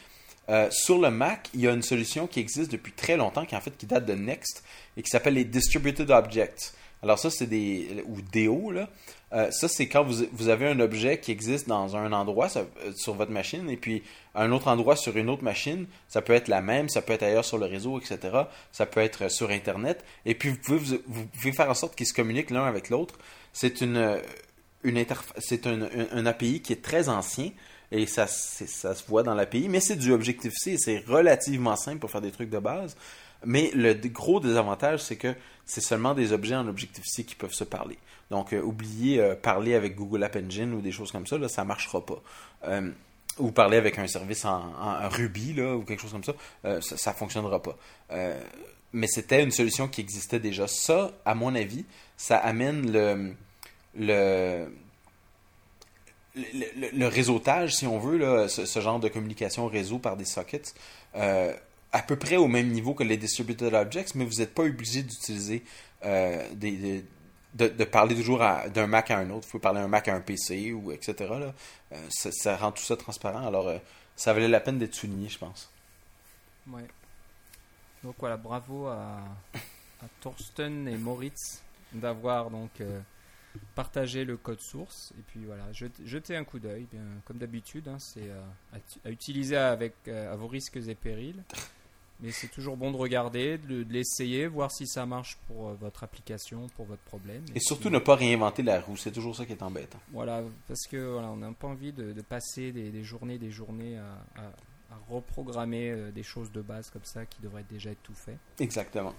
Euh, sur le Mac, il y a une solution qui existe depuis très longtemps, qui en fait qui date de Next et qui s'appelle les Distributed Objects. Alors ça, c'est des... ou DO, là. Euh, ça, c'est quand vous, vous, avez un objet qui existe dans un endroit euh, sur votre machine et puis un autre endroit sur une autre machine. Ça peut être la même, ça peut être ailleurs sur le réseau, etc. Ça peut être sur Internet. Et puis, vous pouvez, vous, pouvez faire en sorte qu'ils se communiquent l'un avec l'autre. C'est une, une c'est un, un, API qui est très ancien et ça, ça se voit dans l'API, mais c'est du Objective-C c'est relativement simple pour faire des trucs de base. Mais le gros désavantage, c'est que c'est seulement des objets en Objective-C qui peuvent se parler. Donc, euh, oubliez euh, parler avec Google App Engine ou des choses comme ça, là, ça ne marchera pas. Euh, ou parler avec un service en, Ruby là, ou quelque chose comme ça, ça ne fonctionnera pas. mais c'était une solution qui existait déjà. Ça, à mon avis, ça amène le, le, le, réseautage, si on veut, là, ce, genre de communication réseau par des sockets, à peu près au même niveau que les distributed objects, mais vous n'êtes pas obligé d'utiliser euh, des, de, parler toujours d'un Mac à un autre. Vous pouvez parler d'un Mac à un PC ou etc. Là. Euh, ça, rend tout ça transparent. Alors, euh, ça valait la peine d'être souligné, je pense. Ouais. Donc voilà, bravo à, à Thorsten et Moritz d'avoir donc partagé le code source et puis voilà, jetez un coup d'œil, comme d'habitude, hein, c'est à, utiliser avec à vos risques et périls. [laughs] Mais c'est toujours bon de regarder, de, l'essayer, voir si ça marche pour euh, votre application, pour votre problème. Et, surtout ne pas réinventer la roue, c'est toujours ça qui est embêtant. Voilà, parce que voilà, on n'a pas envie de, passer des, journées, des journées à, reprogrammer euh, des choses de base comme ça qui devraient déjà être tout fait. Exactement.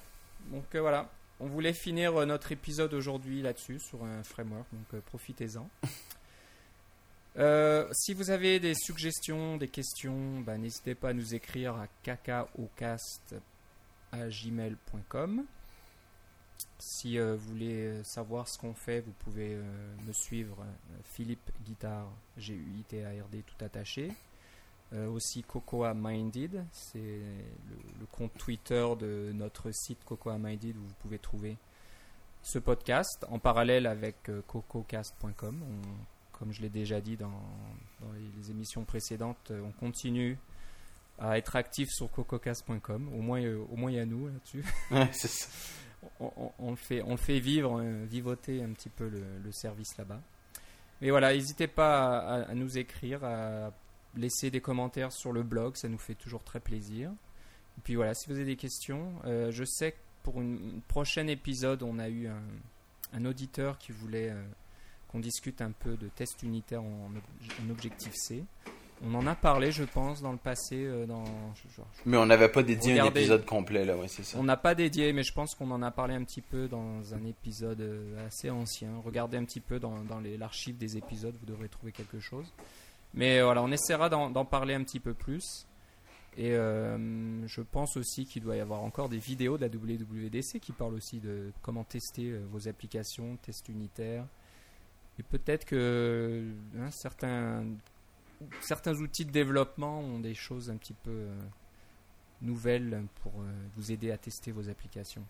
Donc euh, voilà, on voulait finir notre épisode aujourd'hui là-dessus, sur un framework, donc profitez-en. [laughs] Euh, si vous avez des suggestions, des questions, bah, n'hésitez pas à nous écrire à cacaocast.gmail.com. Si euh, vous voulez savoir ce qu'on fait, vous pouvez euh, me suivre Philippe Guitare, G-U-I-T-A-R-D tout attaché. aussi Cocoa Minded, c'est le, compte Twitter de notre site Cocoa Minded où vous pouvez trouver ce podcast en parallèle avec cococast.com. comme je l'ai déjà dit dans, les, émissions précédentes, euh, on continue à être actif sur cococast.com. Au moins, euh, au moins il y a nous là-dessus. [laughs] on, le fait, on fait vivre, euh, vivoter un petit peu le, service là-bas. Mais voilà, n'hésitez pas à, nous écrire, à laisser des commentaires sur le blog, ça nous fait toujours très plaisir. Et puis voilà, si vous avez des questions, je sais que pour une, prochaine épisode, on a eu un, un auditeur qui voulait qu'on discute un peu de tests unitaires en, Objective-C. On en a parlé, je pense, dans le passé. Euh, dans, mais on n'avait pas dédié un épisode complet, là, ouais, c'est ça. On n'a pas dédié, mais je pense qu'on en a parlé un petit peu dans un épisode euh, assez ancien. Regardez un petit peu dans, dans l'archive des épisodes, vous devrez trouver quelque chose. Mais euh, voilà, on essaiera d'en parler un petit peu plus. Et je pense aussi qu'il doit y avoir encore des vidéos de la WWDC qui parlent aussi de comment tester vos applications, tests unitaires, et peut-être que hein, certains, certains outils de développement ont des choses un petit peu euh, nouvelles pour euh, vous aider à tester vos applications.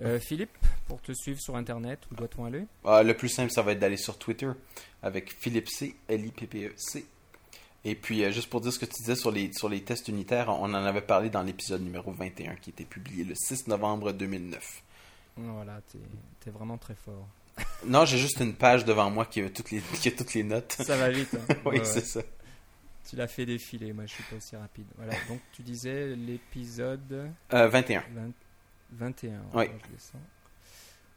Euh, Philippe, pour te suivre sur Internet, où doit-on aller? Ah, Le plus simple, ça va être d'aller sur Twitter avec Philippe C, L-I-P-P-E-C. Et puis, juste pour dire ce que tu disais sur les, sur les tests unitaires, on en avait parlé dans l'épisode numéro 21 qui était publié le 6 novembre 2009. Voilà, t'es es vraiment très fort. Non, j'ai juste une page devant moi qui a toutes les, qui a toutes les notes. Ça va vite. hein. [laughs] oui, Ouais, ouais. c'est ça. Tu l'as fait défiler, moi je suis pas aussi rapide. Voilà, donc tu disais l'épisode Euh, 21. 20 21. Oui. Alors, je descends.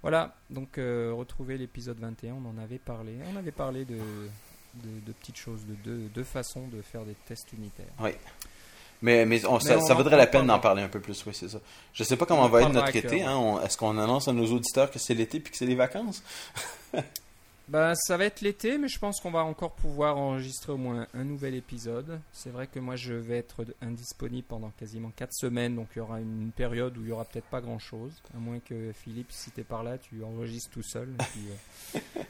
Voilà, donc euh, retrouvez l'épisode 21, on en avait parlé. On avait parlé de, de, de petites choses, de deux, deux façons de faire des tests unitaires. Mais, mais, on- ça, on ça en vaudrait la peine d'en parler un peu plus, oui, c'est ça. Je sais pas comment On va être notre été. Hein? On- Est-ce qu'on annonce à nos auditeurs que c'est l'été puis que c'est les vacances? [laughs] Ben, ça va être l'été, mais je pense qu'on va encore pouvoir enregistrer au moins un nouvel épisode. C'est vrai que moi je vais être indisponible pendant quasiment 4 semaines, donc il y aura une période où il y aura peut-être pas grand chose. À moins que Philippe, si tu es par là, tu enregistres tout seul et puis euh, [laughs]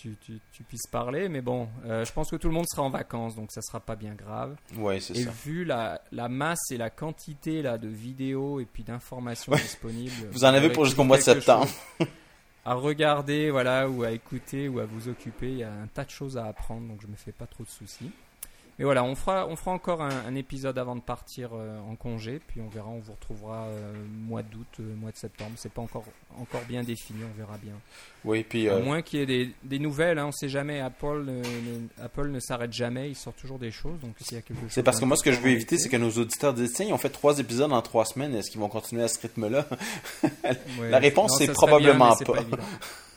tu, tu- tu puisses parler. Mais bon, euh, je pense que tout le monde sera en vacances, donc ça sera pas bien grave. Oui, c'est Et ça. vu la, la masse et la quantité là, de vidéos et puis d'informations disponibles, Vous en avez pour jusqu'au mois de septembre. à regarder, voilà, ou à écouter, ou à vous occuper. Il y a un tas de choses à apprendre, donc je me fais pas trop de soucis. Mais voilà, on fera, on fera encore un, un épisode avant de partir euh, en congé, puis on verra, on vous retrouvera euh, mois d'août, euh, mois de septembre. C'est pas encore, encore bien défini, on verra bien. Oui, puis euh, moins qu'il y ait des, des nouvelles, hein, on sait jamais. Apple, ne- Apple ne s'arrête jamais, il sort toujours des choses. Donc s'il y a quelque chose. c'est parce que moi, ce que je veux éviter, c'est que nos auditeurs disent Tiens, ils ont fait trois épisodes en trois semaines, est-ce qu'ils vont continuer à ce rythme-là? [laughs] La réponse, c'est probablement bien, pas. [laughs]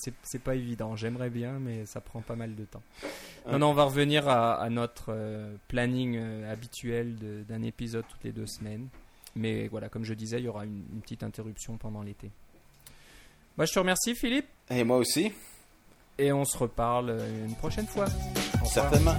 C'est- pas évident. J'aimerais bien, mais ça prend pas mal de temps. Ouais. Non, non, on va revenir à, à notre euh, planning euh, habituel d'un épisode toutes les deux semaines. Mais voilà, comme je disais, il y aura une, une petite interruption pendant l'été. Moi, je te remercie, Philippe, Et moi aussi, et on se reparle euh, une prochaine fois. Certainement.